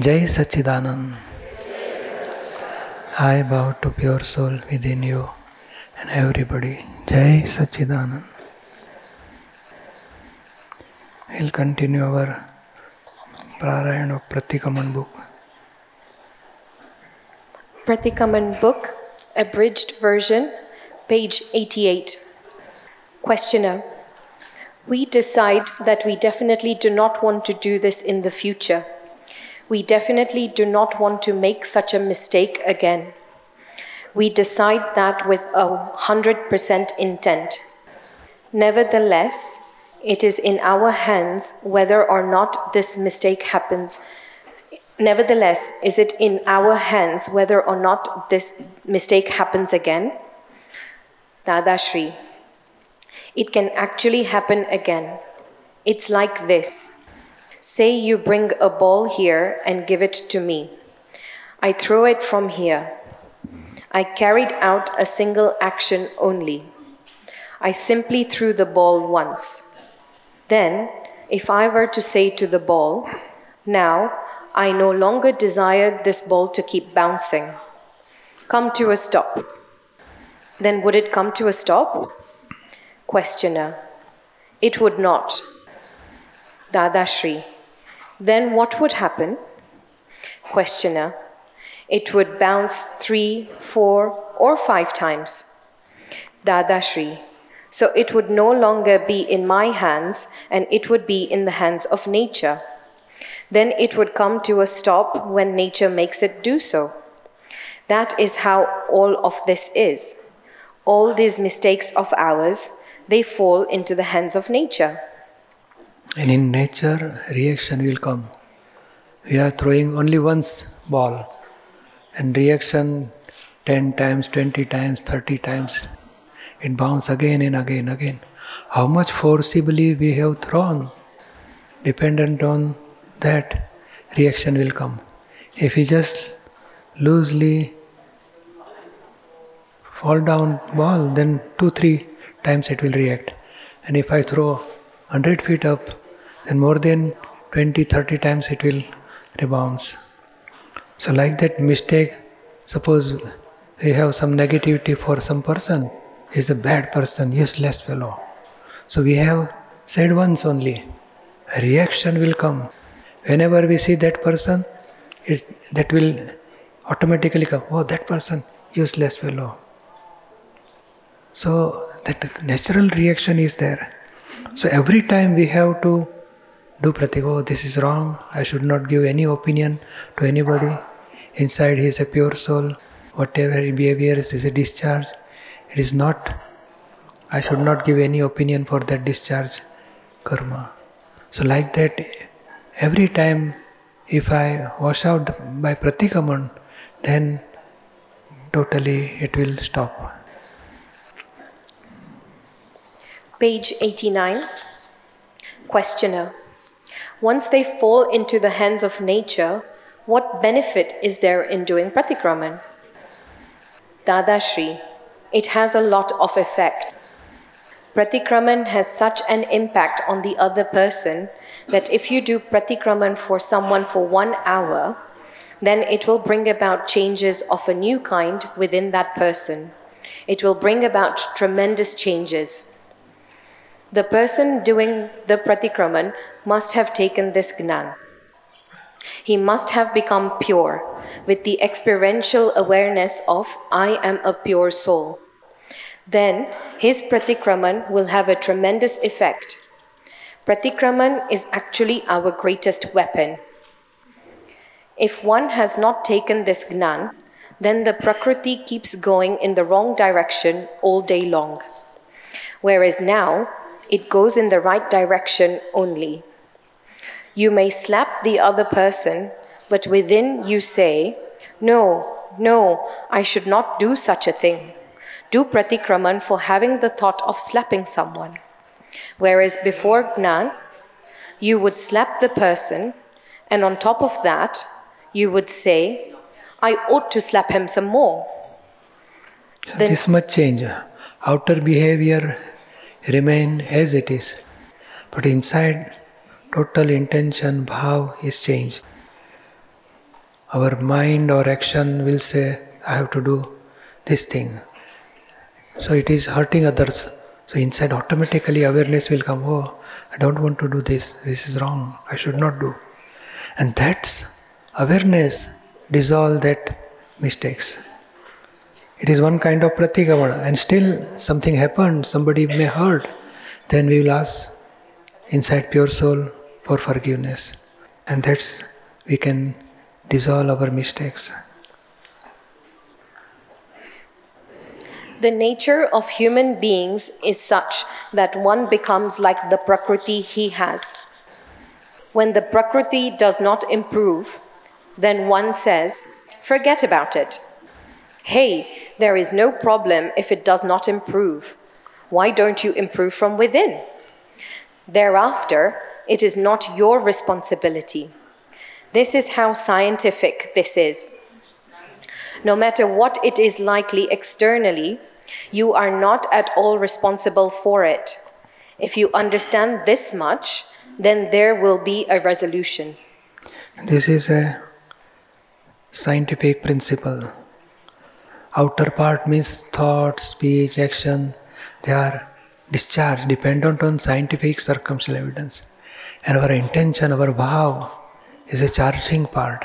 Jai Sachidanand. I bow to pure soul within you and everybody. Jai Sachidanand. We'll continue our Parayana of Pratikraman book. Pratikraman book, abridged version, page 88. Questioner. We decide that we definitely do not want to do this in the future. We definitely do not want to make such a mistake again. We decide that with a 100% intent. Nevertheless, it is in our hands whether or not this mistake happens. Nevertheless, is it in our hands whether or not this mistake happens again? Dadashri. It can actually happen again. It's like this. Say you bring a ball here and give it to me. I throw it from here. I carried out a single action only. I simply threw the ball once. Then, if I were to say to the ball, Now, I no longer desire this ball to keep bouncing, come to a stop, then would it come to a stop? Questioner. It would not. Dadashri. Then what would happen? Questioner. It would bounce three, four, or five times. Dada Dadashri. So it would no longer be in my hands and it would be in the hands of nature. Then it would come to a stop when nature makes it do so. That is how all of this is. All these mistakes of ours, they fall into the hands of nature. And in nature, reaction will come. We are throwing only once ball, and reaction 10 times, 20 times, 30 times. It bounces again and again, again. How much forcibly we have thrown, dependent on that, reaction will come. If we just loosely fall down ball, then two, three times it will react. And if I throw 100 feet up, then more than 20, 30 times it will rebound. So, like that mistake, suppose we have some negativity for some person, he's a bad person, useless fellow. So, we have said once only, a reaction will come. Whenever we see that person, it, that will automatically come, oh, that person, useless fellow. So, that natural reaction is there. So, every time we have to do pratik, oh, this is wrong, I should not give any opinion to anybody. Inside he is a pure soul, whatever behavior is, is a discharge. It is not, I should not give any opinion for that discharge karma. So, like that, every time if I wash out by pratikraman, then totally it will stop. Page 89. Questioner. Once they fall into the hands of nature, what benefit is there in doing pratikraman? Dadashri. It has a lot of effect. Pratikraman has such an impact on the other person that if you do pratikraman for someone for one hour, then it will bring about changes of a new kind within that person. It will bring about tremendous changes. The person doing the pratikraman must have taken this gnan. He must have become pure with the experiential awareness of I am a pure soul. Then his pratikraman will have a tremendous effect. Pratikraman is actually our greatest weapon. If one has not taken this gnan, then the prakriti keeps going in the wrong direction all day long. Whereas now, it goes in the right direction only. You may slap the other person, but within you say, No, no, I should not do such a thing. Do pratikraman for having the thought of slapping someone. Whereas before Gnan, you would slap the person, and on top of that, you would say, I ought to slap him some more. Then, this much change. Outer behavior remain as it is, but inside total intention, bhav is changed. our mind or action will say, I have to do this thing. So it is hurting others. So inside automatically awareness will come, oh, I don't want to do this, this is wrong, I should not do. And that's awareness dissolve that mistakes. It is one kind of pratikamana, and still something happened, somebody may hurt, then we will ask inside pure soul for forgiveness. And that's we can dissolve our mistakes. The nature of human beings is such that one becomes like the Prakriti he has. When the Prakriti does not improve, then one says, forget about it. Hey, there is no problem if it does not improve. Why don't you improve from within? Thereafter, it is not your responsibility. This is how scientific this is. No matter what it is likely externally, you are not at all responsible for it. If you understand this much, then there will be a resolution. This is a scientific principle. Outer part means thought, speech, action. They are discharged, dependent on scientific circumstantial evidence. And our intention, our vow is a charging part.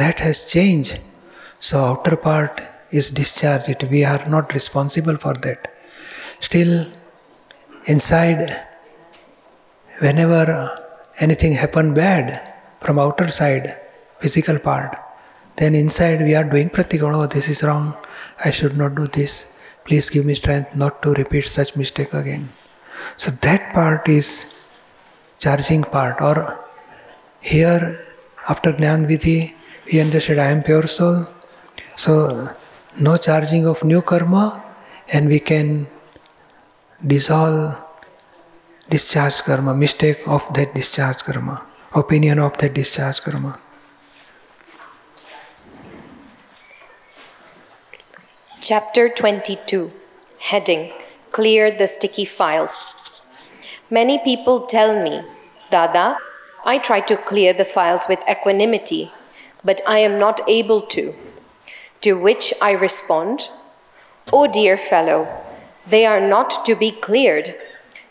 That has changed. So outer part is discharged. We are not responsible for that. Still, inside, whenever anything happen bad from outer side, physical part, then inside we are doing pratikana, oh, this is wrong, I should not do this. Please give me strength not to repeat such mistake again. So that part is charging part. Or here, after Gnan Vidhi, we understood I am pure soul. So no charging of new karma, and we can dissolve discharge karma, mistake of that discharge karma, opinion of that discharge karma. Chapter 22 Heading Clear the Sticky Files. Many people tell me, Dada, I try to clear the files with equanimity, but I am not able to. To which I respond, Oh dear fellow, they are not to be cleared.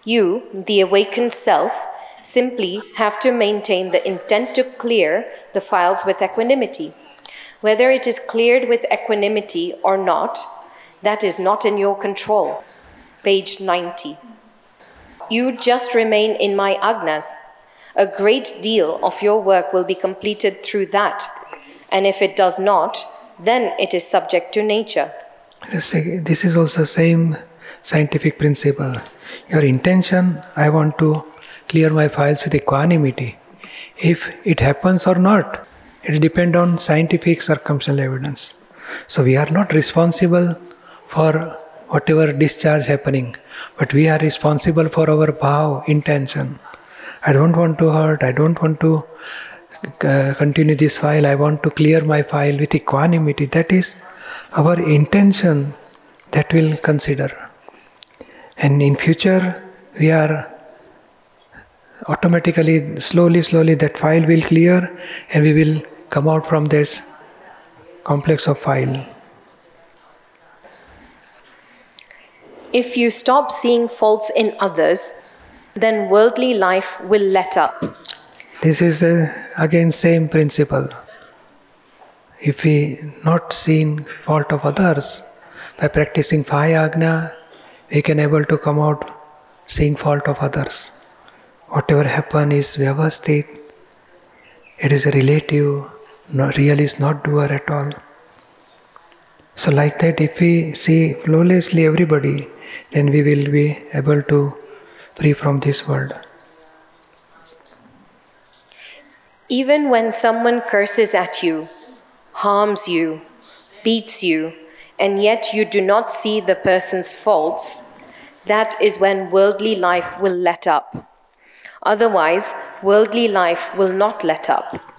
You, the awakened self, simply have to maintain the intent to clear the files with equanimity. Whether it is cleared with equanimity or not, that is not in your control. Page 90. You just remain in my agnas. A great deal of your work will be completed through that. And if it does not, then it is subject to nature. This is also the same scientific principle. Your intention, I want to clear my files with equanimity. If it happens or not, it depends on scientific circumstantial evidence. So we are not responsible for whatever discharge happening, but we are responsible for our vow, intention. I don't want to hurt, I don't want to uh, continue this file, I want to clear my file with equanimity. That is our intention that will consider. And in future, we are automatically, slowly, slowly, that file will clear and we will come out from this complex of file. If you stop seeing faults in others, then worldly life will let up. This is uh, again same principle. If we not seen fault of others, by practicing five agna, we can able to come out seeing fault of others. Whatever happen is vyavasthit. It is a relative, no, real is not doer at all. So like that, if we see flawlessly everybody, then we will be able to free from this world. Even when someone curses at you, harms you, beats you, and yet you do not see the person's faults, that is when worldly life will let up. Otherwise, worldly life will not let up.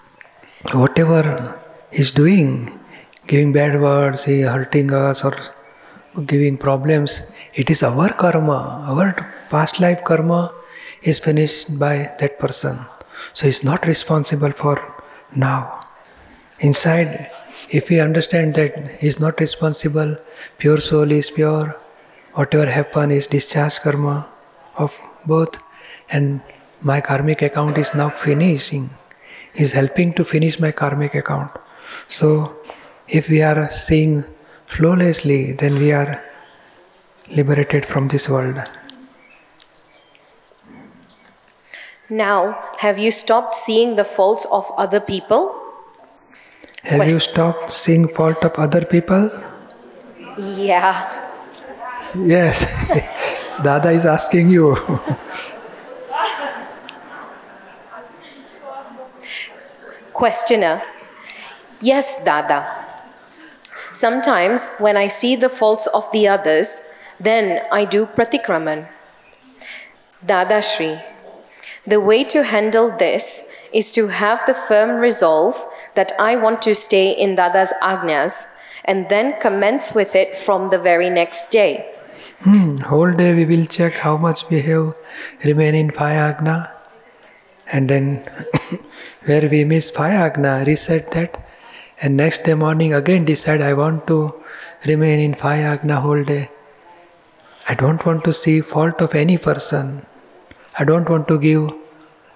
Whatever he's doing, giving bad words, he hurting us or giving problems, it is our karma. Our past life karma is finished by that person. So he's not responsible for now. inside, if we understand that he's not responsible, pure soul is pure, whatever happen is discharge karma of both, and my karmic account is now finishing. Is helping to finish my karmic account. So, if we are seeing flawlessly, then we are liberated from this world. Now, have you stopped seeing the faults of other people? Have you stopped seeing fault of other people? Yeah. Yes. Dada is asking you. Questioner. Yes, Dada. Sometimes when I see the faults of the others, then I do pratikraman. Dadashri. The way to handle this is to have the firm resolve that I want to stay in Dada's agnyas and then commence with it from the very next day. Hmm, whole day we will check how much we have remain in Five Agna and then where we miss Five Agna, reset that and next day morning again decide I want to remain in Five Agna whole day. I don't want to see fault of any person. I don't want to give,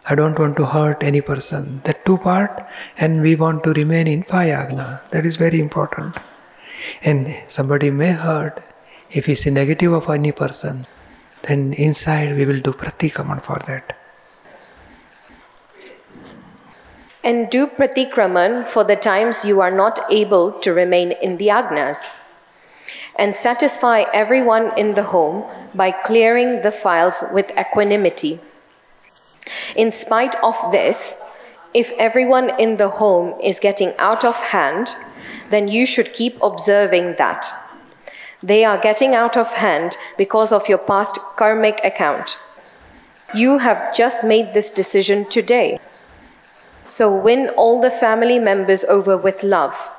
I don't want to hurt any person. That two part and we want to remain in Five Agna. That is very important. And somebody may hurt if we see negative of any person, then inside we will do pratikraman for that. And do pratikraman for the times you are not able to remain in the agnas. And satisfy everyone in the home by clearing the files with equanimity. In spite of this, if everyone in the home is getting out of hand, then you should keep observing that. They are getting out of hand because of your past karmic account. You have just made this decision today. So win all the family members over with love.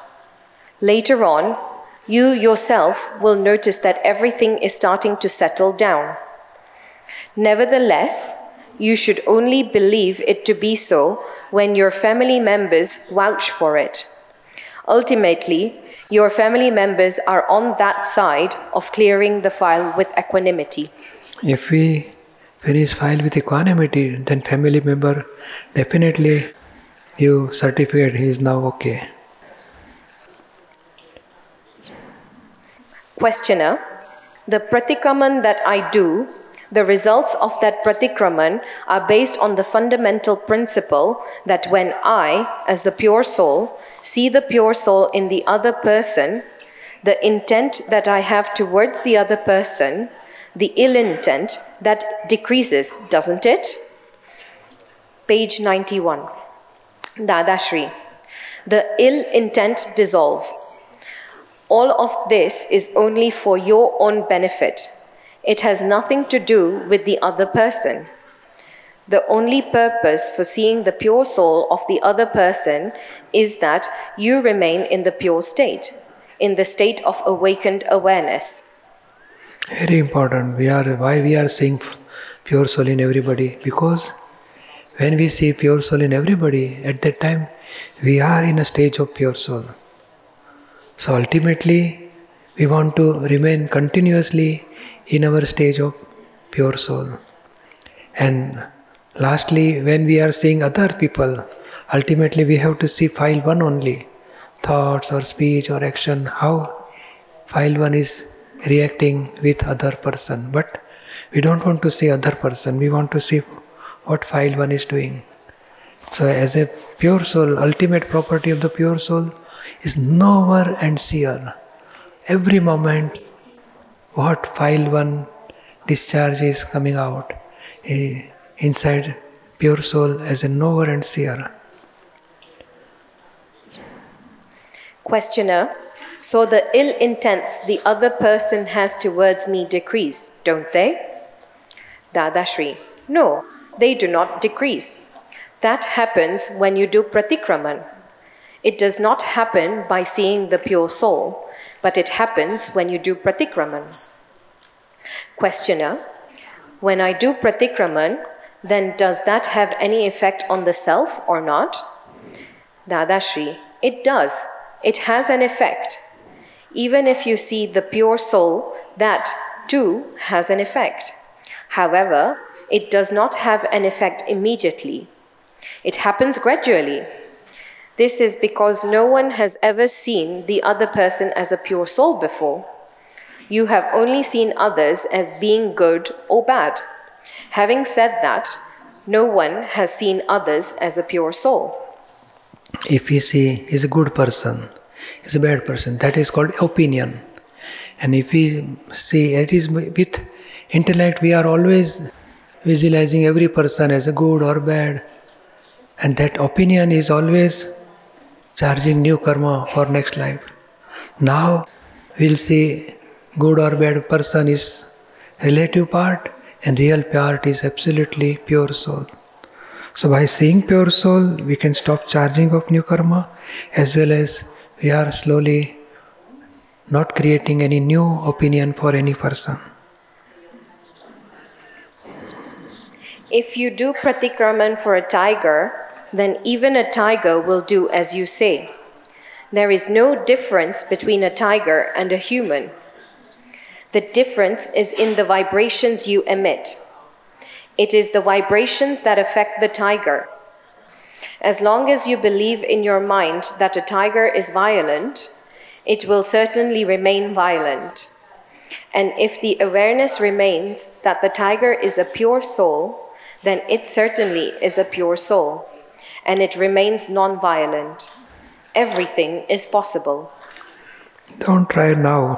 Later on, you yourself will notice that everything is starting to settle down. Nevertheless, you should only believe it to be so when your family members vouch for it. Ultimately, your family members are on that side of clearing the file with equanimity. If we finish file with equanimity, then family member definitely you certificate he is now okay. Questioner, the pratikraman that I do, the results of that pratikraman are based on the fundamental principle that when I, as the pure soul, see the pure soul in the other person, the intent that I have towards the other person, the ill intent, that decreases, doesn't it? Page 91. Dadashri. The ill intent dissolve. All of this is only for your own benefit. It has nothing to do with the other person. The only purpose for seeing the pure soul of the other person is that you remain in the pure state, in the state of awakened awareness. Very important. We are why we are seeing pure soul in everybody because when we see pure soul in everybody, at that time we are in a stage of pure soul. So ultimately, we want to remain continuously in our stage of pure soul. And lastly, when we are seeing other people, ultimately we have to see file one only thoughts or speech or action, how file one is reacting with other person. But we don't want to see other person, we want to see what file one is doing. So, as a pure soul, ultimate property of the pure soul is knower and seer. Every moment, what file one discharge is coming out eh, inside pure soul as a knower and seer. Questioner, so the ill intents the other person has towards me decrease, don't they? Dadashri, no, they do not decrease. That happens when you do pratikraman. It does not happen by seeing the pure soul, but it happens when you do pratikraman. Questioner, when I do pratikraman, then does that have any effect on the self or not? Dadashri, It does. It has an effect. Even if you see the pure soul, that too has an effect. However, it does not have an effect immediately. It happens gradually. This is because no one has ever seen the other person as a pure soul before. You have only seen others as being good or bad. Having said that, no one has seen others as a pure soul. If we see is a good person, is a bad person, that is called opinion. And if we see it is with intellect, we are always visualizing every person as a good or bad. And that opinion is always charging new karma for next life. Now we'll see good or bad person is relative part and real part is absolutely pure soul. So by seeing pure soul, we can stop charging of new karma as well as we are slowly not creating any new opinion for any person. If you do pratikraman for a tiger, then even a tiger will do as you say. There is no difference between a tiger and a human. The difference is in the vibrations you emit. It is the vibrations that affect the tiger. As long as you believe in your mind that a tiger is violent, it will certainly remain violent. And if the awareness remains that the tiger is a pure soul, then it certainly is a pure soul, and it remains non violent. Everything is possible. Don't try now.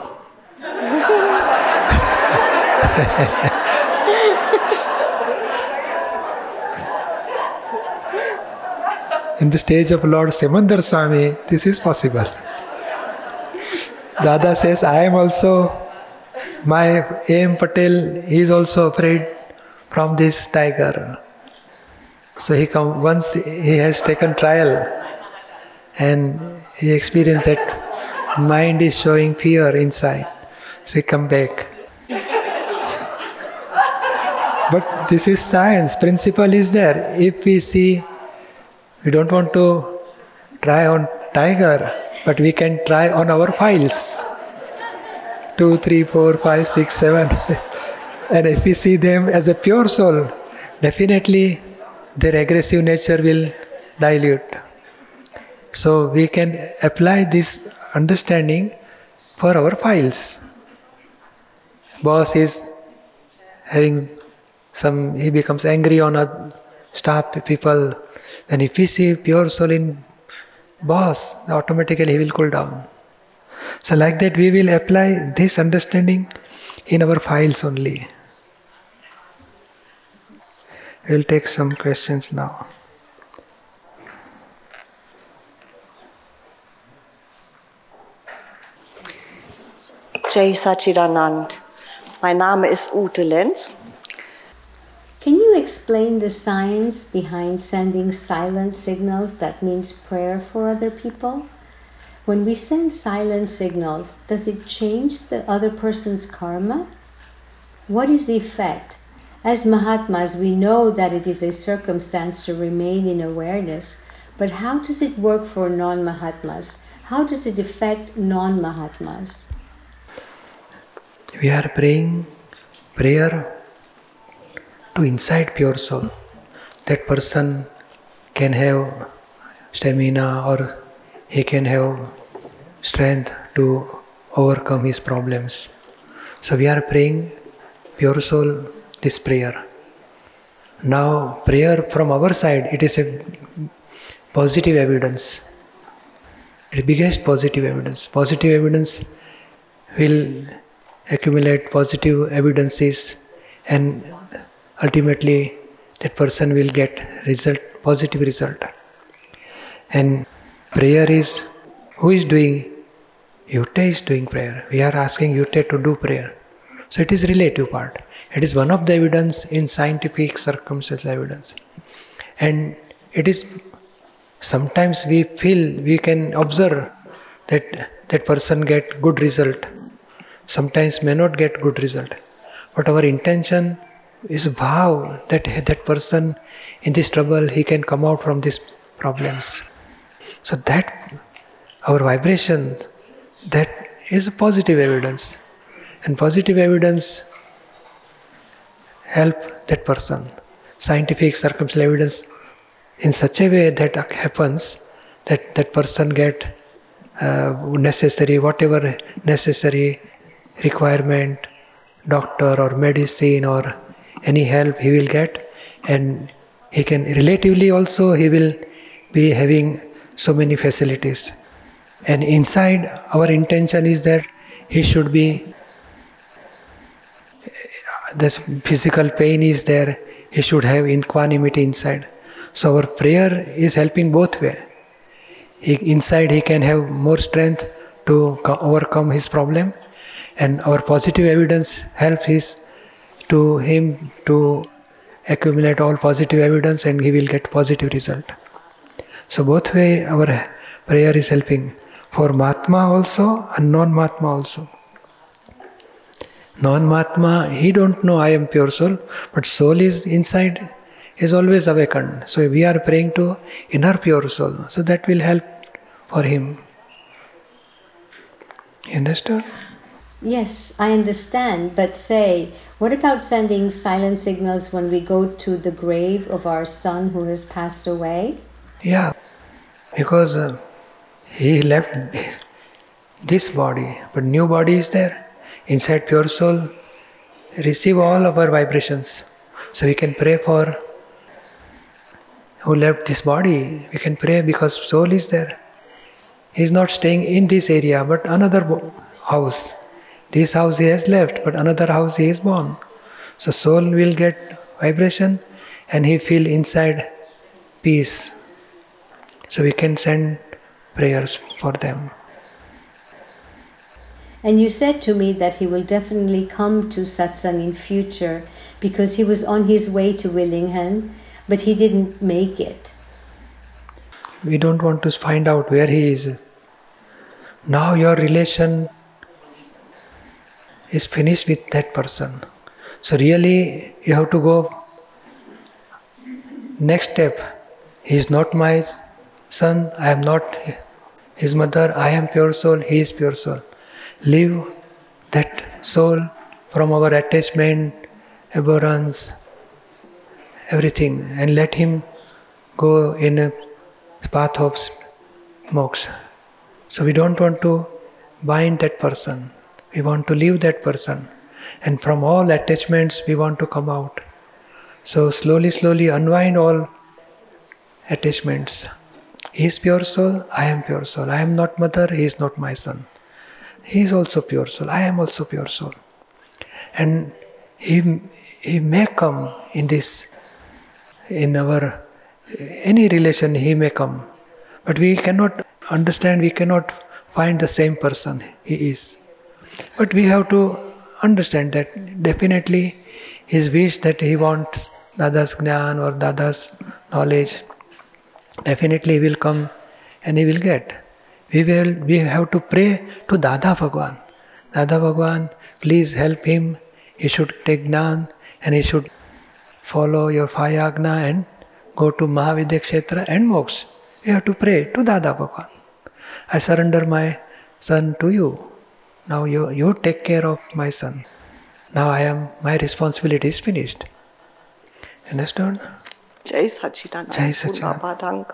In the stage of Lord Simandhar Swami, this is possible. Dada says, I am also, my A.M. Patel, he is also afraid from this tiger. So he come once he has taken trial and he experienced that mind is showing fear inside. So he come back. but this is science, principle is there. If we see we don't want to try on tiger, but we can try on our files. Two, three, four, five, six, seven. and if we see them as a pure soul, definitely their aggressive nature will dilute. So we can apply this understanding for our files. Boss is having some, he becomes angry on a staff people. Then if we see pure soul in boss, automatically he will cool down. So like that we will apply this understanding in our files only. We'll take some questions now. Jai Sachidanand. Mein Name ist Ute Lenz. Can you explain the science behind sending silent signals that means prayer for other people? When we send silent signals, does it change the other person's karma? What is the effect? As Mahatmas, we know that it is a circumstance to remain in awareness, but how does it work for non Mahatmas? How does it affect non Mahatmas? We are praying prayer to inside pure soul. That person can have stamina or he can have strength to overcome his problems. So we are praying pure soul this prayer. Now, prayer from our side, it is a positive evidence. The biggest positive evidence. Positive evidence will accumulate positive evidences and ultimately that person will get result positive result and prayer is who is doing Ute is doing prayer. We are asking Ute to do prayer. So it is relative part. It is one of the evidence in scientific circumstantial evidence. And it is sometimes we feel we can observe that that person get good result. Sometimes may not get good result. But our intention is bhav that that person in this trouble he can come out from these problems. So that our vibration, that is positive evidence. And positive evidence help that person. Scientific circumstantial evidence in such a way that happens that that person get uh, necessary whatever necessary requirement doctor or medicine or any help he will get and he can relatively also he will be having so many facilities and inside our intention is that he should be this physical pain is there he should have equanimity inside. So our prayer is helping both way. He, inside he can have more strength to co- overcome his problem and our positive evidence helps his to him to accumulate all positive evidence and he will get positive result. So both way our prayer is helping for Mahatma also and non-Mahatma also. Non-Mahatma, he don't know I am pure soul, but soul is inside, is always awakened. So we are praying to inner pure soul. So that will help for him. You understand? Yes, I understand, but say, what about sending silent signals when we go to the grave of our son who has passed away? Yeah, because uh, he left this body, but new body is there. Inside pure soul, receive all of our vibrations. So we can pray for who left this body. We can pray because soul is there. He is not staying in this area, but another house. This house he has left, but another house he is born. So soul will get vibration, and he feel inside peace. So we can send prayers for them. And you said to me that he will definitely come to satsang in future because he was on his way to Willingham, but he didn't make it. We don't want to find out where he is. Now your relation is finished with that person. So really you have to go next step. He is not my son, I am not his mother, I am pure soul, he is pure soul. Leave that soul from our attachment, abhorrence, everything, and let him go in a path of moksha. So we don't want to bind that person. We want to leave that person. And from all attachments, we want to come out. So slowly, slowly unwind all attachments. He is pure soul, I am pure soul. I am not mother, he is not my son. He is also pure soul, I am also pure soul. And he, he may come in this, in our, any relation, he may come. But we cannot understand, we cannot find the same person he is. But we have to understand that definitely his wish that he wants Dada's Gnan or Dada's knowledge, definitely will come and he will get. We will we have to pray to Dada Bhagwan. Dada Bhagwan, please help him. He should take Gnan and he should follow your Fayagna and go to Mahavideh Kshetra and Moksha. We have to pray to Dada Bhagwan. I surrender my son to you. Now you, you take care of my son. Now I am my responsibility is finished. Understand? Jai Sachidanand. Jai Sachidanand.